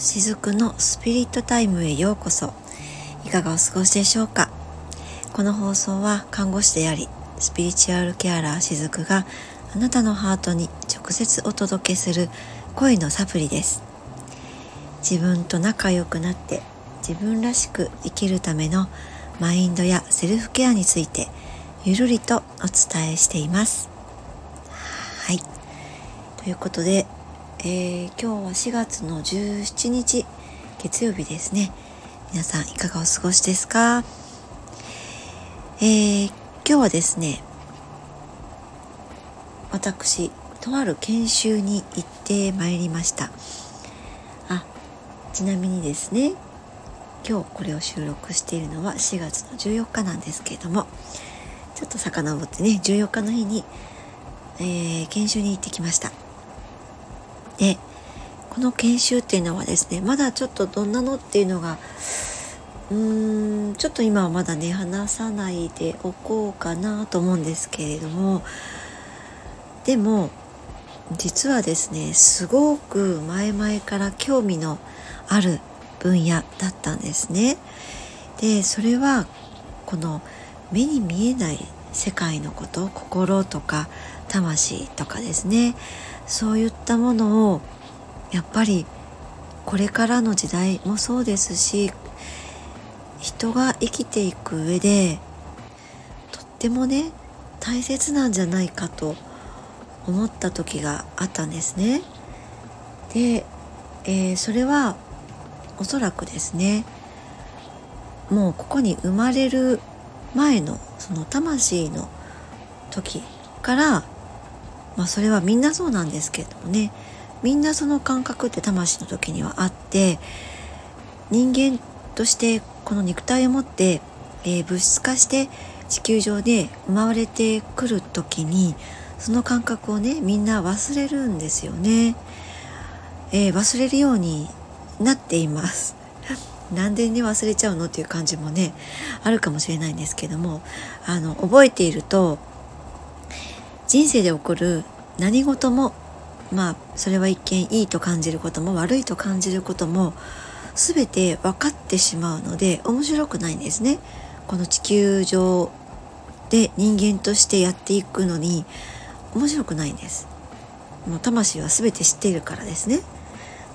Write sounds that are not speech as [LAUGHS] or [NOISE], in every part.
雫のスピリットタイムへようこそ。いかがお過ごしでしょうか？この放送は看護師でありスピリチュアルケアラー雫があなたのハートに直接お届けする声のサプリです。自分と仲良くなって自分らしく生きるためのマインドやセルフケアについてゆるりとお伝えしています。はい。ということでえー、今日は4月の17日月曜日ですね。皆さんいかがお過ごしですか？えー、今日はですね私とある研修に行ってまいりました。あちなみにですね今日これを収録しているのは4月の14日なんですけれどもちょっと遡ってね14日の日に、えー、研修に行ってきました。でこの研修っていうのはですねまだちょっとどんなのっていうのがうーんちょっと今はまだね話さないでおこうかなと思うんですけれどもでも実はですねすごく前々から興味のある分野だったんですね。でそれはこの目に見えない世界のこと心とか魂とかですねそういったものをやっぱりこれからの時代もそうですし人が生きていく上でとってもね大切なんじゃないかと思った時があったんですね。で、えー、それはおそらくですねもうここに生まれる前のその魂の時からまあそれはみんなそうなんですけれどもね。みんなその感覚って魂の時にはあって人間としてこの肉体を持って、えー、物質化して地球上で生まれてくる時にその感覚をねみんな忘れるんですよね、えー、忘れるようになっています。[LAUGHS] なんでね忘れちゃうのっていう感じもねあるかもしれないんですけどもあの覚えていると人生で起こる何事もまあそれは一見いいと感じることも悪いと感じることも全て分かってしまうので面白くないんですね。この地球上で人間としてやっていくのに面白くないんです。もう魂は全て知っているからですね。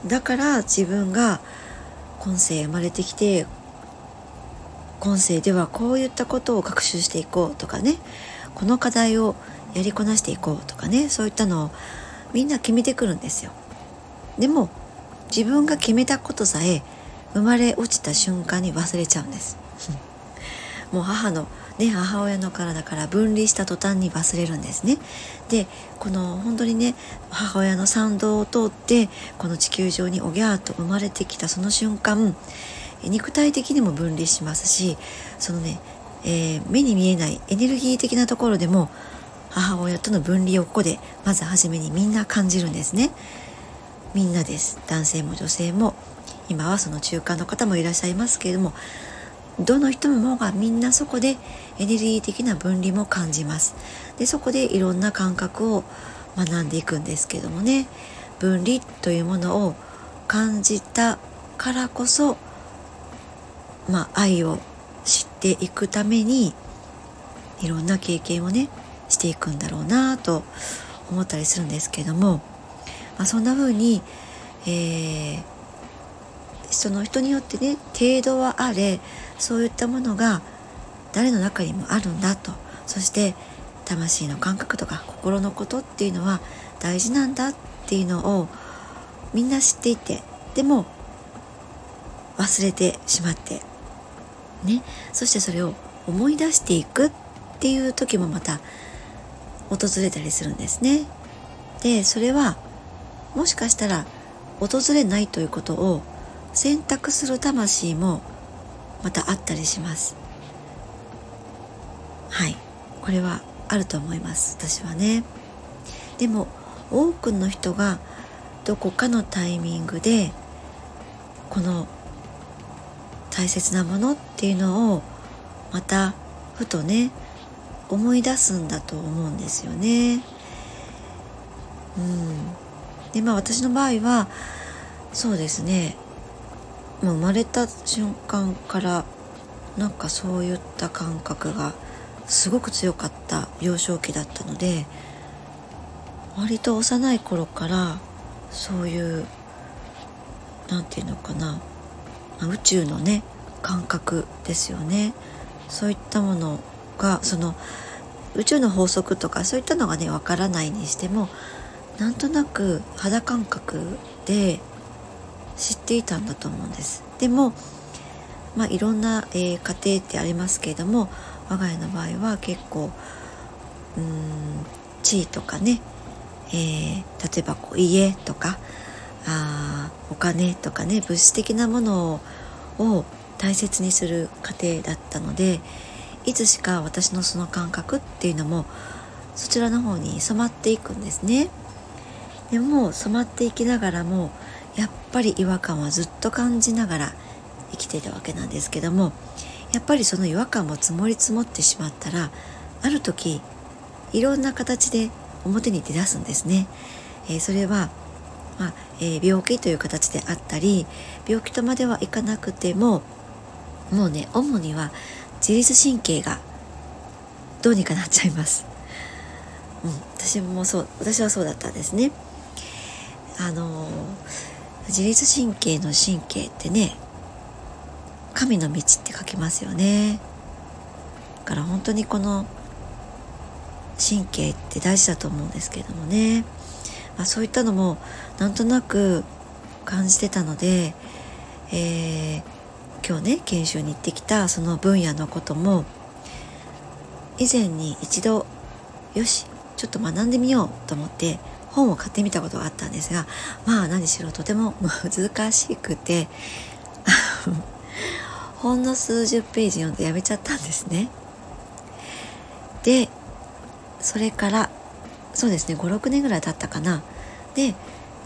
だから自分が今世生まれてきて今世ではこういったことを学習していこうとかねこの課題をやりこなしていこうとかねそういったのをみんな決めてくるんですよ。でも自分が決めたことさえ生まれ落ちた瞬間に忘れちゃうんです。もう母のね母親の体から分離した途端に忘れるんですね。でこの本当にね母親の参道を通ってこの地球上におぎゃーと生まれてきたその瞬間肉体的にも分離しますしそのね、えー、目に見えないエネルギー的なところでも母親との分離をここでまず初めにみんな感じるんですね。みんなです。男性も女性も。今はその中間の方もいらっしゃいますけれどもどの人もがみんなそこでエネルギー的な分離も感じます。でそこでいろんな感覚を学んでいくんですけどもね。分離というものを感じたからこそまあ愛を知っていくためにいろんな経験をねしていくんだろうなと思ったりするんですけども、まあ、そんな風に、えー、その人によってね程度はあれそういったものが誰の中にもあるんだと。そして魂の感覚とか心のことっていうのは大事なんだっていうのをみんな知っていてでも忘れてしまってね。そしてそれを思い出していくっていう時もまた訪れたりするんですね。でそれはもしかしたら訪れないということを選択する魂もまたあったりします。はいこれはあると思います私はね。でも多くの人がどこかのタイミングでこの大切なものっていうのをまたふとね思い出すんだと思うんですよね。うん、でまあ私の場合はそうですね。もう生まれた瞬間からなんかそういった感覚がすごく強かった幼少期だったので割と幼い頃からそういう何て言うのかな。ま宇宙のね感覚ですよね。そういったものがその宇宙の法則とかそういったのがねわからないにしてもなんとなく肌感覚で知っていたんだと思うんです。でもまあいろんな、えー、家庭ってありますけれども我が家の場合は結構うん地位とかね、えー、例えばこう家とかあお金とかね物質的なものを大切にする家庭だったのでいつしか私のその感覚っていうのもそちらの方に染まっていくんですね。でも染まっていきながらもやっぱり違和感はずっと感じながら生きていたわけなんですけどもやっぱりその違和感も積もり積もってしまったらある時いろんな形で表に出だすんですね。えー、それは、まあ、えー、病気という形であったり病気とまではいかなくてももうね主には自律神経がどうにかなっちゃいます。うん、私もそう私はそうだったんですね。あの自律神経の神経ってね神の道って書きますよねだから本当にこの神経って大事だと思うんですけれどもね、まあ、そういったのもなんとなく感じてたので、えー、今日ね研修に行ってきたその分野のことも以前に一度よしちょっと学んでみようと思って本を買ってみたことがあったんですがまあ何しろとても難しくて [LAUGHS] ほんの数十ページ読んでやめちゃったんですね。でそれからそうですね56年ぐらい経ったかな。で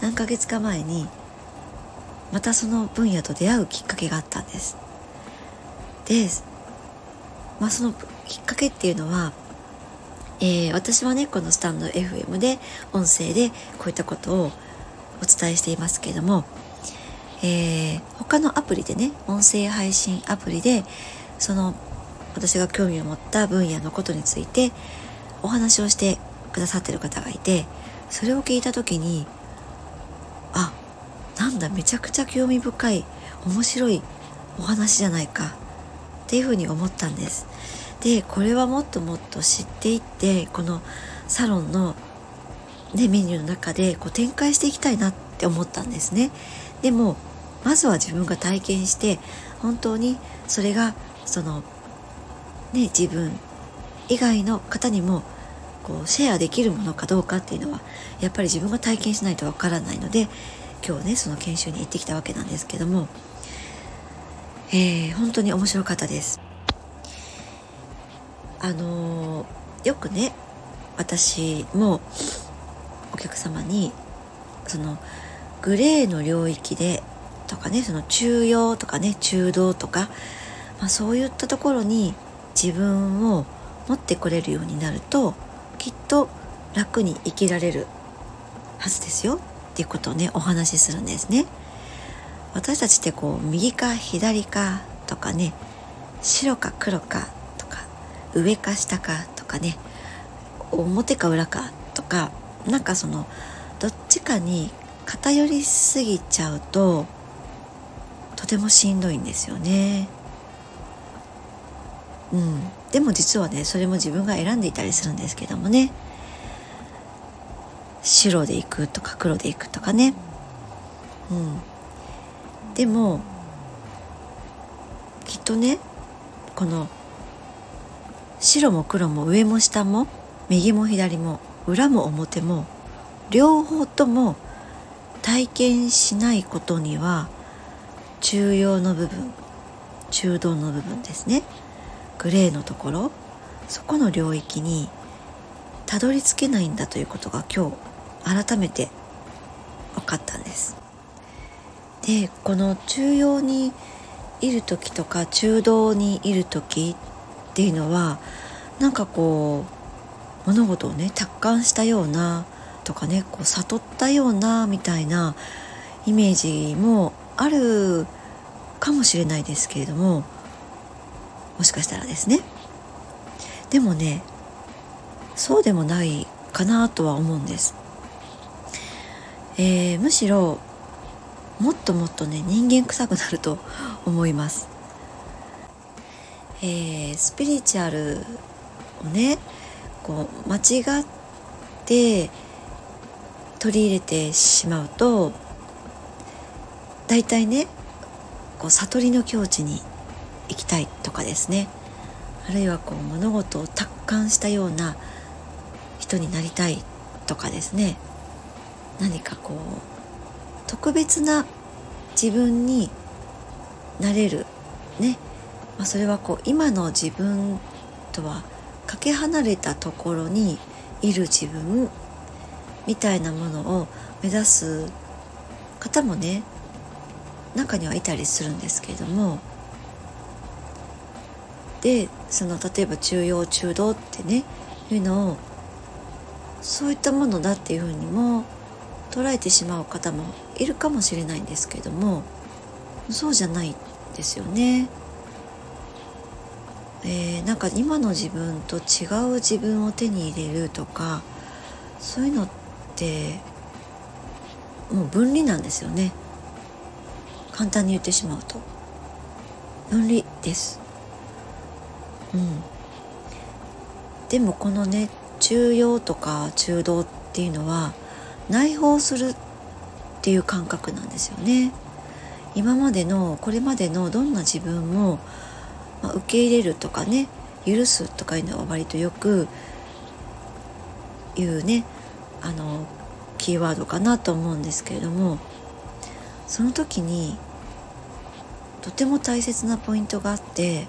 何ヶ月か前にまたその分野と出会うきっかけがあったんです。で、まあ、そのきっかけっていうのはえー、私はねこのスタンド FM で音声でこういったことをお伝えしていますけれども、えー、他のアプリでね音声配信アプリでその私が興味を持った分野のことについてお話をしてくださってる方がいてそれを聞いた時にだめちゃくちゃ興味深い面白いお話じゃないかっていうふうに思ったんです。でこれはもっともっと知っていってこのサロンの、ね、メニューの中でこう展開していきたいなって思ったんですねでもまずは自分が体験して本当にそれがそのね自分以外の方にもこうシェアできるものかどうかっていうのはやっぱり自分が体験しないとわからないので今日ねその研修に行ってきたわけなんですけども、えー、本当に面白かったです。あのよくね私もお客様にそのグレーの領域でとかねその中庸とかね中道とか、まあ、そういったところに自分を持ってこれるようになるときっと楽に生きられるはずですよっていうことをねお話しするんですね。私たちってこう右か左かとかね白か黒かとか上か下かとかね表か裏かとかなんかそのどっちかに偏りすぎちゃうととてもしんどいんですよね。うん、でも実はねそれも自分が選んでいたりするんですけどもね白でいくとか黒でいくとかね、うん、でもきっとねこの白も黒も上も下も右も左も裏も表も両方とも体験しないことには中央の部分中道の部分ですね。グレーのところそこの領域にたどり着けないんだということが今日改めて分かったんです。でこの中央にいる時とか中道にいる時っていうのはなんかこう物事をね達観したようなとかねこう悟ったようなみたいなイメージもあるかもしれないですけれどももしかしたらですね。でもねそうでもないかなとは思うんです、えー、むしろもっともっとね人間臭くなると思います、えー、スピリチュアルをねこう間違って取り入れてしまうと大体ねこう悟りの境地に行きたいとかですね。あるいはこう物事を達観したような人になりたいとかですね。何かこう特別な自分になれる。ね、まあ、それはこう今の自分とはかけ離れたところにいる自分みたいなものを目指す方もね中にはいたりするんですけれども。でその例えば中庸中道ってねいうのをそういったものだっていうふうにも捉えてしまう方もいるかもしれないんですけれどもそうじゃないですよね。えー、なんか今の自分と違う自分を手に入れるとかそういうのってもう分離なんですよね。簡単に言ってしまうと。分離です。うん。でもこのね中庸とか中道っていうのは内包するっていう感覚なんですよね。今までのこれまでのどんな自分もまあ、受け入れるとかね許すとかいうのは割とよく言うねあのキーワードかなと思うんですけれどもその時にとても大切なポイントがあって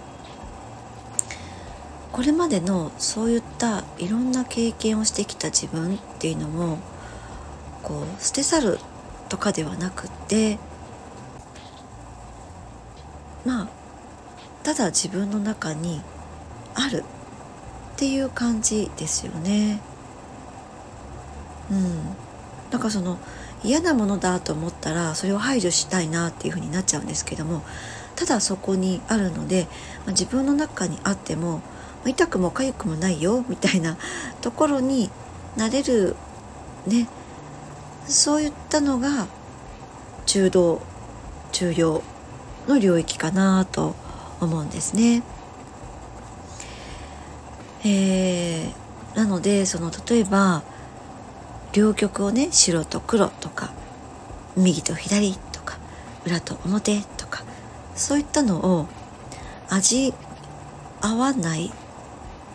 これまでのそういったいろんな経験をしてきた自分っていうのもこう捨て去るとかではなくてまあただ自分の中にあるっていう感じですよね。うん、なんかその嫌なものだと思ったらそれを排除したいなっていうふうになっちゃうんですけどもただそこにあるので、まあ、自分の中にあっても、痛くも痒くもないよみたいなところになれるねそういったのが中道中庸の領域かなと思うんですね。えー、なのでその例えば両極をね白と黒とか右と左とか裏と表とかそういったのを味合わない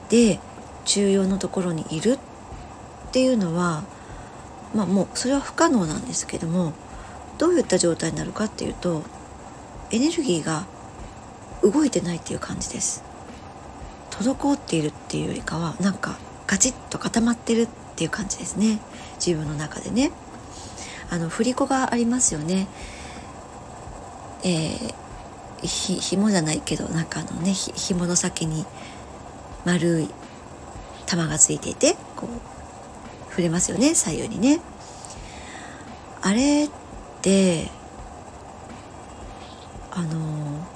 で重要なところにいるっていうのはまあもうそれは不可能なんですけどもどういった状態になるかっていうとエネルギーが動いてないっていう感じです。滞っているっていうよりかはなんかガチッと固まってるっていう感じですね。自分の中でね。あの振り子がありますよね。えー、ひ紐じゃないけどなんかあのねひ紐の先に丸い玉がついていてこう触れますよね左右にねあれってあの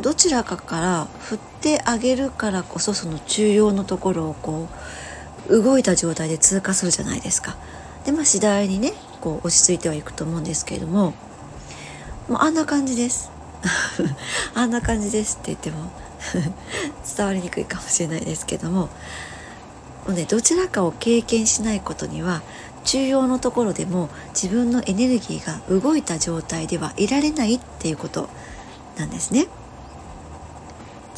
どちらかから振ってあげるからこそその中央のところをこう動いた状態で通過するじゃないですか。でまあ次第にねこう落ち着いてはいくと思うんですけれどももうあんな感じです。[LAUGHS] あんな感じですって言っても [LAUGHS] 伝わりにくいかもしれないですけどももうねどちらかを経験しないことには中央のところでも自分のエネルギーが動いた状態ではいられないっていうことなんですね。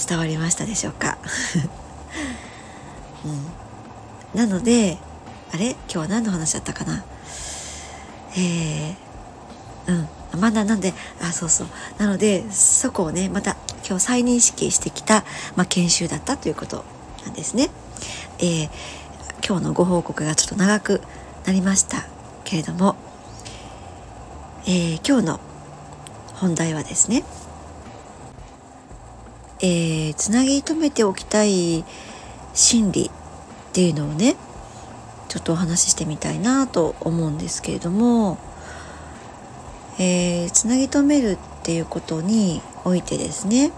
伝わりましたでしょうか、[LAUGHS] うん、なのであれ？今日は何の話だったかな？え、うん。まだなんであそうそう。なのでそこをねまた今日再認識してきた、まあ、研修だったということなんですね。えー、今日のご報告がちょっと長くなりましたけれども、えー、今日の本題はですねえー、つなぎ止めておきたい心理っていうのをねちょっとお話ししてみたいなと思うんですけれども、えー、つなぎ止めるっていうことにおいてですね、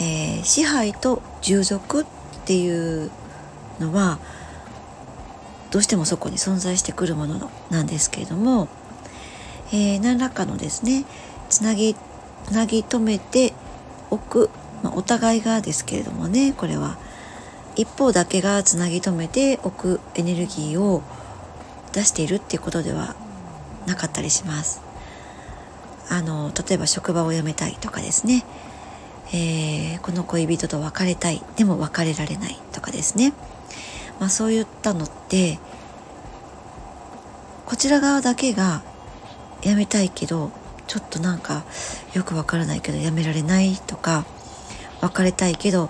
えー、支配と従属っっていうのはどうしてもそこに存在してくるものなんですけれども、えー、何らかのですねつなぎつなぎ止めておく、まあ、お互いがですけれどもねこれは一方だけがつなぎ止めておくエネルギーを出しているっていうことではなかったりします。あの例えば職場を辞めたいとかですね、えー、この恋人と別れたい。でも別れられないとかですね、まあ、そういったのってこちら側だけが辞めたいけどちょっとなんかよくわからないけどやめられないとか別れたいけど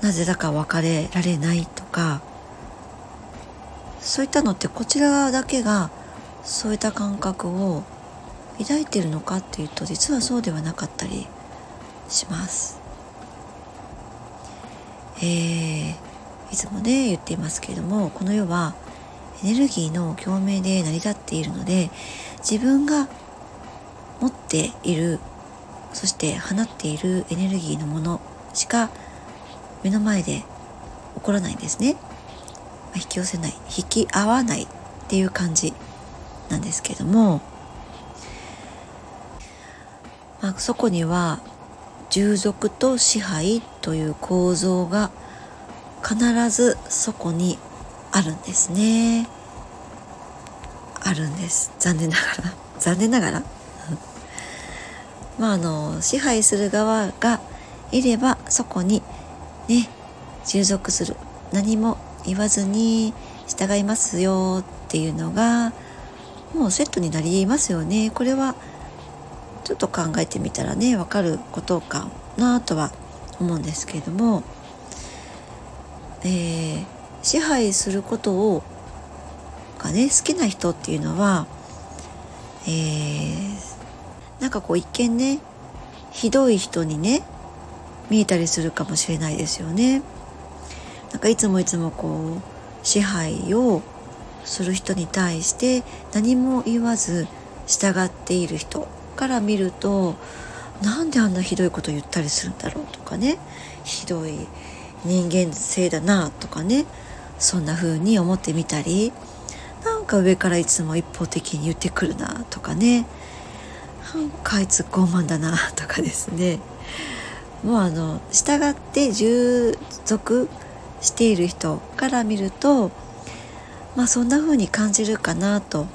なぜだか別れられないとかそういったのってこちら側だけがそういった感覚を抱いてるのかっていうと実はそうではなかったりします。えー、いつもね言っていますけれどもこの世はエネルギーの共鳴で成り立っているので自分が持っているそして放っているエネルギーのものしか目の前で起こらないんですね、ま、引き寄せない引き合わないっていう感じなんですけども、まあ、そこには従属と支配という構造が必ずそこにあるんですね。あるんです。残念ながら。[LAUGHS] 残念ながら。まああの支配する側がいればそこにね従属する。何も言わずに従いますよっていうのがもうセットになりますよね。これはちょっと考えてみたらね分かることかなとは思うんですけれども、えー、支配することをがね好きな人っていうのは、えー、なんかこう一見ねひどい人にね見えたりするかもしれないですよね。なんかいつもいつもこう支配をする人に対して何も言わず従っている人から見るとなんであんなひどいこと言ったりするんだろうとかね。ひどい人間性だなとかね。そんな風に思ってみたり。なんか上からいつも一方的に言ってくるなとかね。なんかあいつ傲慢だなとかですね。もうあの従って従属している人から見るとまあそんな風に感じるかなと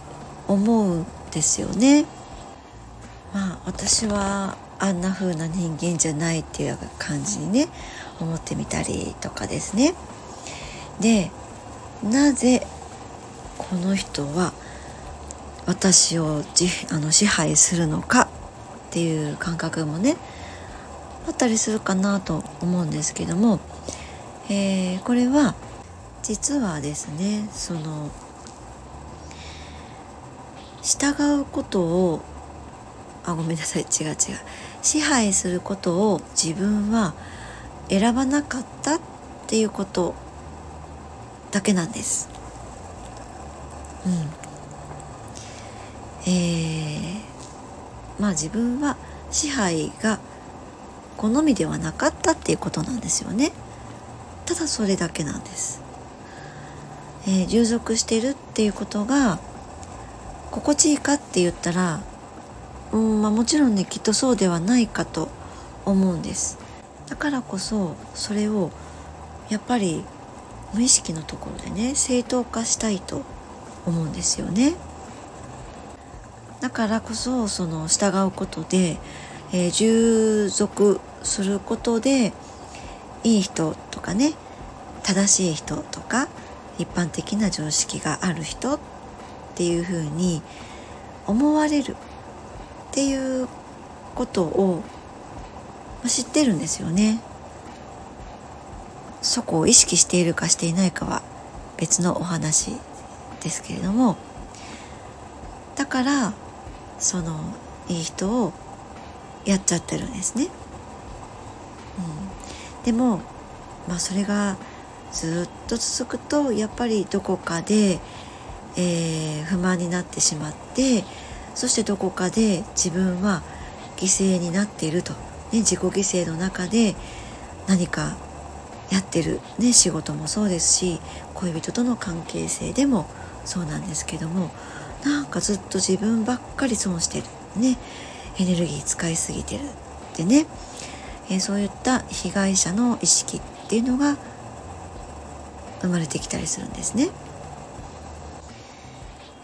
思うんですよね。まあ私はあんな風な人間じゃないっていう感じにね思ってみたりとかですね。でなぜこの人は私をじあの支配するのかっていう感覚もねあったりするかなと思うんですけども、えー、これは実はですねその従うことをあ [LAUGHS] ごめんなさい。違う違う。支配することを自分は選ばなかったっていうことだけなんです。うん、えー、まあ自分は支配が好みではなかったっていうことなんですよね。ただそれだけなんです、えー、従属してるっていうことが心地いいかって言ったらうんまあもちろんねきっとそうではないかと思うんですだからこそそれをやっぱり無意識のところでね正当化したいと思うんですよね。だからこそその従うことで、えー、従属することでいい人とかね正しい人とか一般的な常識がある人っていうふうに思われるっていうことを知ってるんですよね。そこを意識しているかしていないかは別のお話ですけれどもだからそのいい人をやっちゃってるんですね。うん、でも、まあ、それがずっと続くとやっぱりどこかで、えー、不満になってしまってそしてどこかで自分は犠牲になっていると、ね、自己犠牲の中で何かやってる、ね、仕事もそうですし恋人との関係性でもそうなんですけどもなんかずっと自分ばっかり損してる。ねエネルギー使いすぎてるってね、え、そういった被害者の意識っていうのが生まれてきたりするんですね。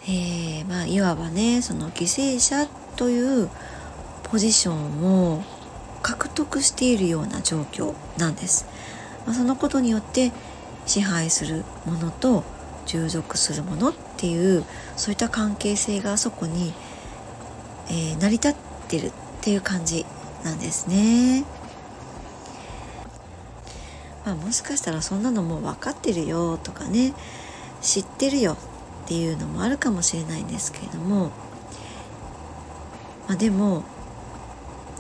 えー、まあいわばねその犠牲者というポジションを獲得しているような状況なんです。まあ、そのことによって支配するものと従属するものっていうそういった関係性がそこに、えー、成り立ってるっていう感じなんですね。まあ、もしかしたらそんなのもう分かってるよとかね知ってるよっていうのもあるかもしれないんですけれども、まあ、でも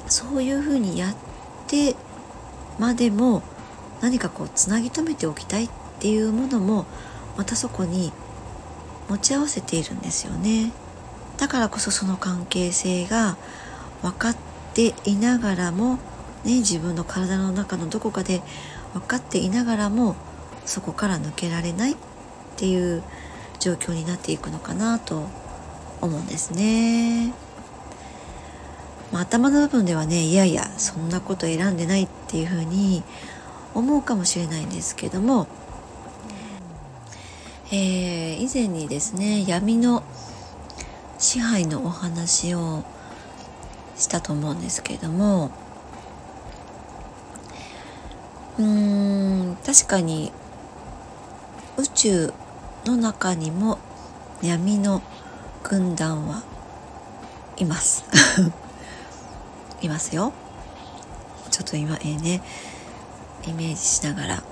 そういうふうにやってまでも何かこうつなぎ止めておきたいっていうものもまたそこに持ち合わせているんですよね。だからこそその関係性が分かっていながらも、ね、自分の体の中のどこかで分かっていながらもそこから抜けられないっていう状況になっていくのかなと思うんですね。まあ、頭の部分ではねいやいやそんなこと選んでないっていうふうに思うかもしれないんですけども、えー、以前にですね闇の支配のお話をしたと思うんですけどもうーん確かに宇宙の中にも闇の軍団はいます。[LAUGHS] いますよ。ちょっと今えー、ね。イメージしながら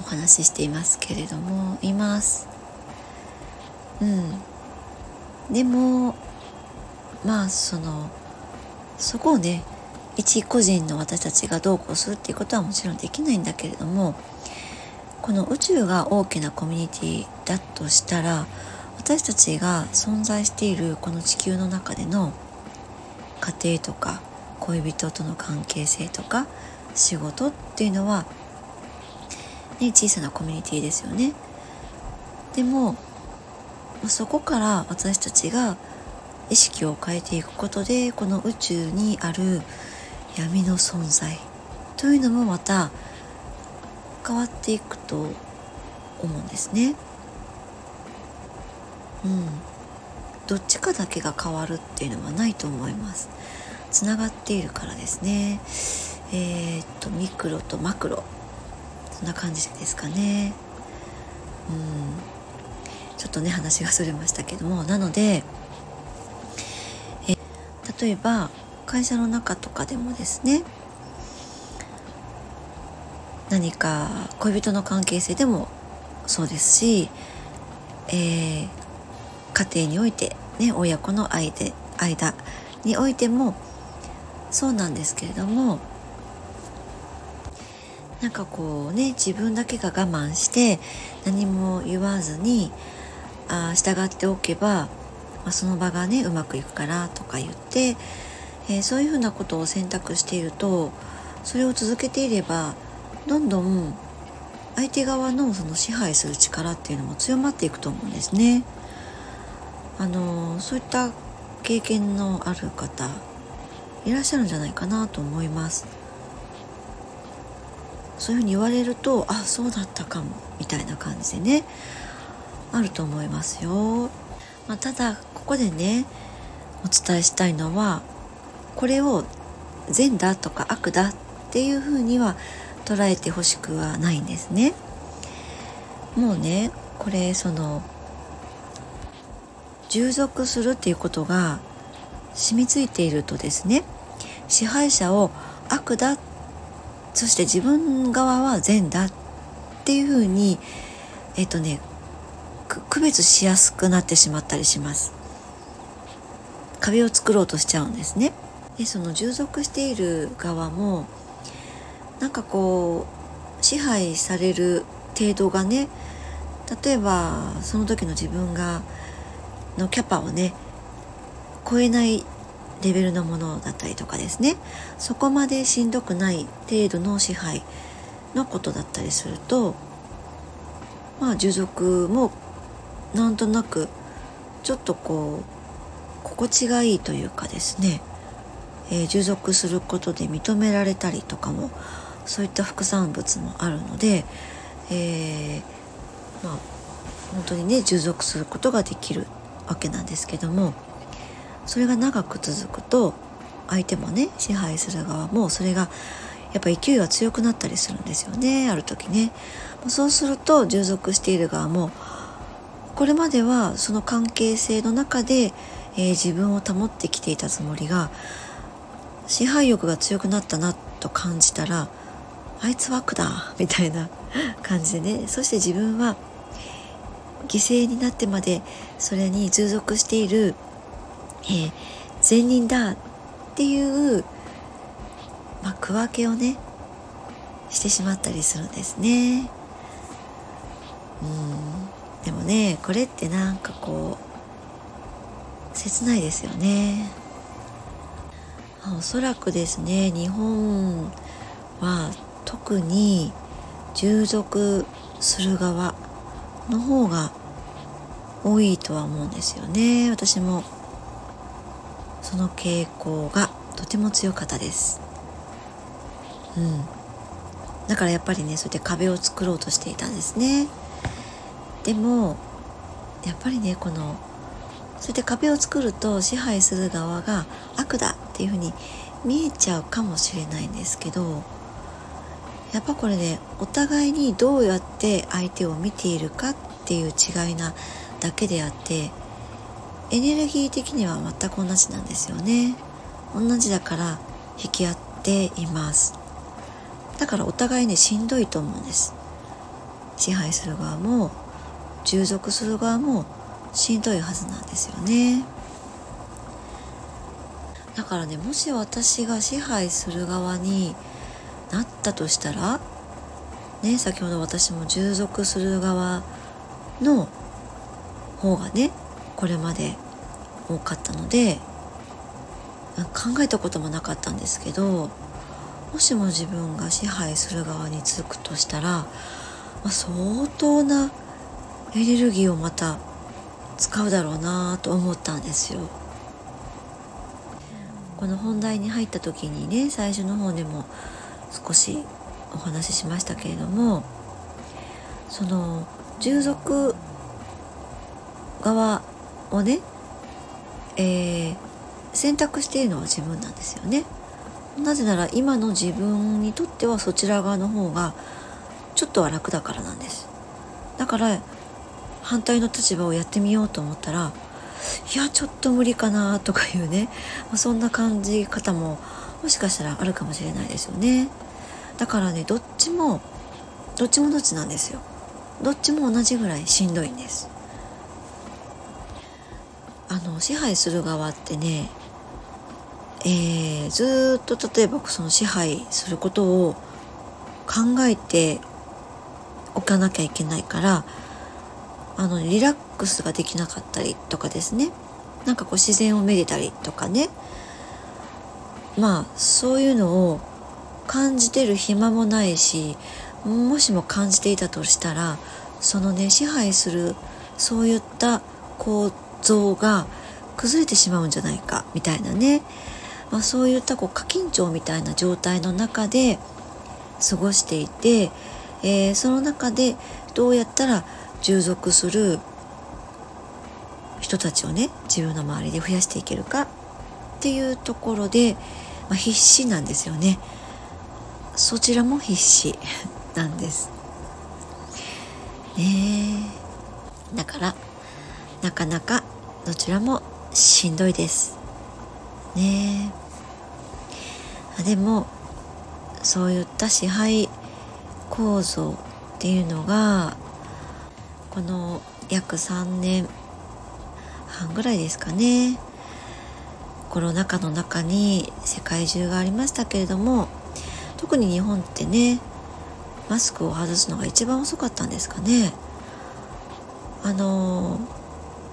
お話ししていますけれどもいます。うん。でもまあそのそこをね一個人の私たちがどうこうするっていうことはもちろんできないんだけれどもこの宇宙が大きなコミュニティだとしたら私たちが存在しているこの地球の中での家庭とか恋人との関係性とか仕事っていうのは、ね、小さなコミュニティですよね。でもそこから私たちが意識を変えていくことでこの宇宙にある闇の存在というのもまた変わっていくと思うんですね。うん、どっちかだけが変わるっていうのはないと思います。つながっているからですね。えー、っとミクロとマクロそんな感じですかね。うん、ちょっとね話がそれましたけどもなのでえ例えば会社の中とかでもですね何か恋人の関係性でもそうですし、えー、家庭において、ね、親子の間間においてもそうなんですけれどもなんかこうね自分だけが我慢して何も言わずにあ従っておけば、まあ、その場がねうまくいくからとか言って、えー、そういうふうなことを選択しているとそれを続けていればどんどん相手側のその支配する力っていうのも強まっていくと思うんですね。あのそういった経験のある方いらっしゃるんじゃないかなと思います。そういうふうに言われるとあそうだったかもみたいな感じでねあると思いますよ。まあ、ただここでねお伝えしたいのはこれを善だとか悪だっていうふうには捉えてほしくはないんですね。もうねこれその従属するっていうことが染みついているとですね支配者を悪だそして自分側は善だっていうふうにえっ、とね区別しやすくなってしまったりします壁を作ろうとしちゃうんですねでその従属している側もなんかこう支配される程度がね例えばその時の自分がのキャパをね超えないレベルのものだったりとかですね。そこまでしんどくない程度の支配のことだったりするとまあ従属もなんとなくちょっとこう心地がいいというかですね、えー、従属することで認められたりとかもそういった副産物もあるので、えー、まあ本当にね従属することができるわけなんですけどもそれが長く続くと相手もね支配する側もそれがやっぱ勢いが強くなったりするんですよねある時ね。そうすると従属している側もこれまではその関係性の中で、えー、自分を保ってきていたつもりが支配欲が強くなったなと感じたらあいつは悪だみたいな [LAUGHS] 感じでね。そして自分は犠牲になってまでそれに従属している、えー、善人だっていうまあ、区分けをねしてしまったりするんですね。うん。でもねこれってなんかこう切ないですよね。おそらくですね日本は特に従属する側の方が多いとは思うんですよね。私もその傾向がとても強かったです。うん。だからやっぱりねそうやって壁を作ろうとしていたんですね。でもやっぱりねこのそうやって壁を作ると支配する側が悪だっていうふうに見えちゃうかもしれないんですけどやっぱこれねお互いにどうやって相手を見ているかっていう違いなだけであってエネルギー的には全く同じなんですよね。同じだから引き合っています。だからお互いねしんどいと思うんです。支配する側も従属する側もしんどいはずなんですよね。だからねもし私が支配する側になったとしたらね先ほど私も従属する側の方がねこれまで多かったので考えたこともなかったんですけどもしも自分が支配する側につくとしたら、まあ、相当なエネルギーをまた使うだろうなと思ったんですよ。この本題に入った時にね最初の方でも少しお話ししましたけれどもその従属側をね、えー、選択しているのは自分なんですよね。なぜなら今の自分にとってはそちら側の方がちょっとは楽だからなんですだから反対の立場をやってみようと思ったらいやちょっと無理かなとかいうね。そんな感じ方ももしかしたらあるかもしれないですよね。だからねどっちもどっちもどっちなんですよ。どっちも同じぐらいしんどいんです。あの支配する側ってねえー、ずっと例えばその支配することを考えておかなきゃいけないからあのリラックスができなかったりとかですね。なんかこう自然をめでたりとかね。まあそういうのを感じてる暇もないしもしも感じていたとしたらそのね支配するそういった構造が崩れてしまうんじゃないかみたいなね。まあ、そういったこう過緊張みたいな状態の中で過ごしていて、えー、その中でどうやったら従属する人たちをね自分の周りで増やしていけるかっていうところで、まあ、必死なんですよね。そちらも必死 [LAUGHS] なんです。ねだからなかなかどちらもしんどいです。ねでもそういった支配構造っていうのがこの約3年半ぐらいですかね。コロナ禍の中に世界中がありましたけれども特に日本ってねマスクを外すのが一番遅かったんですかね。あの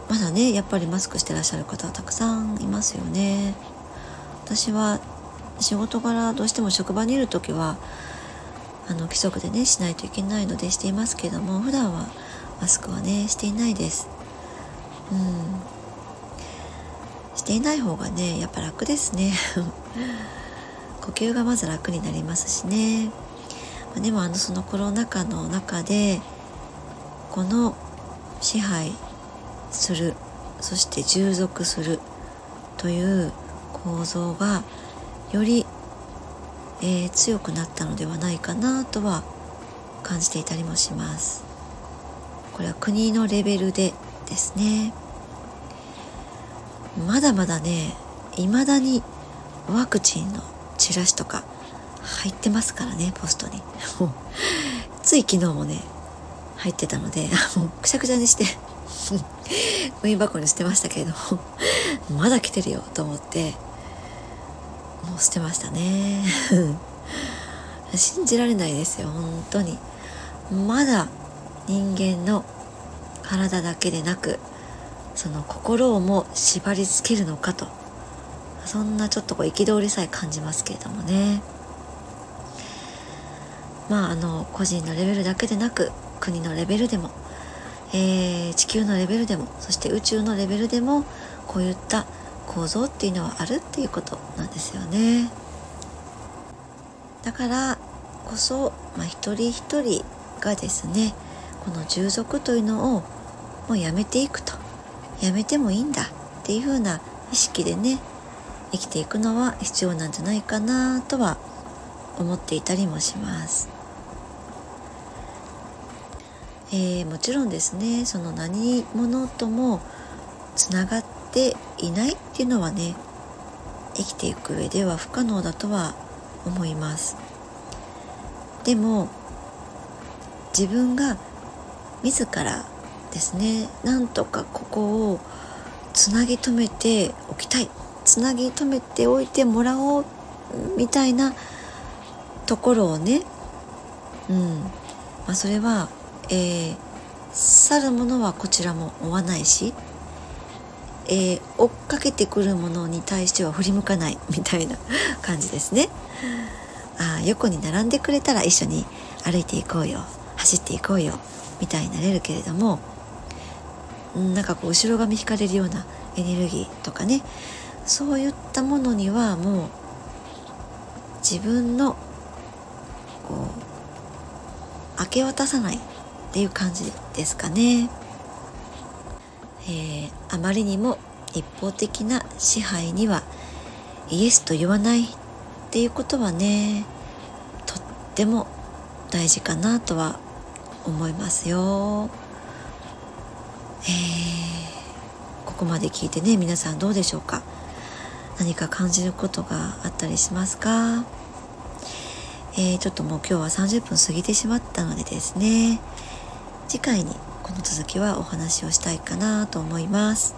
まだねやっぱりマスクしてらっしゃる方はたくさんいますよね。私は仕事柄どうしても職場にいる時はあの規則でねしないといけないのでしていますけども普段はマスクはねしていないです。うん。していない方がねやっぱ楽ですね。[LAUGHS] 呼吸がまず楽になりますしね。でもあのそのコロナ禍の中でこの支配するそして従属するという構造がより、えー、強くなったのではないかなとは感じていたりもします。これは国のレベルでですね。まだまだね未だにワクチンのチラシとか入ってますからねポストに。[LAUGHS] つい昨日もね入ってたのでもうくしゃくしゃにしてゴミ箱に捨てましたけれどもまだ来てるよと思ってもう捨てましたね。[LAUGHS] 信じられないですよ本当に。まだ人間の体だけでなくその心をも縛りつけるのかと。そんなちょっとこう憤りさえ感じますけれどもね。まああの個人のレベルだけでなく国のレベルでも、えー、地球のレベルでもそして宇宙のレベルでもこういった構造っていうのはあるっていうことなんですよね。だからこそ、まあ、一人一人がですねこの従属というのをもうやめていくとやめてもいいんだっていう風な意識でね生きていくのは必要なんじゃないかなとは思っていたりもします。えー、もちろんですねその何者ともつながっていないっていうのはね生きていく上では不可能だとは思いますでも自分が自らですね。なんとかここをつなぎ止めておきたい。つなぎ止めておいてもらおうみたいなところをね。うん。まあそれはえー、去るものはこちらも追わないし、えー、追っかけてくるものに対しては振り向かないみたいな感じですね。あ横に並んでくれたら一緒に歩いていこうよ。走っていこうよ。みたいになれるけれどもなんかこう後ろ髪引かれるようなエネルギーとかねそういったものにはもう自分のこう明け渡さないっていう感じですかね、えー、あまりにも一方的な支配にはイエスと言わないっていうことはねとっても大事かなとは思いますよ。えー、ここまで聞いてね皆さんどうでしょうか？何か感じることがあったりしますか？えー、ちょっともう今日は30分過ぎてしまったのでですね。次回にこの続きはお話をしたいかなと思います。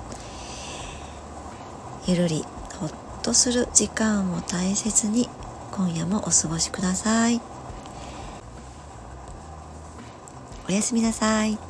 ゆるりほっとする時間を大切に今夜もお過ごしください。おやすみなさい。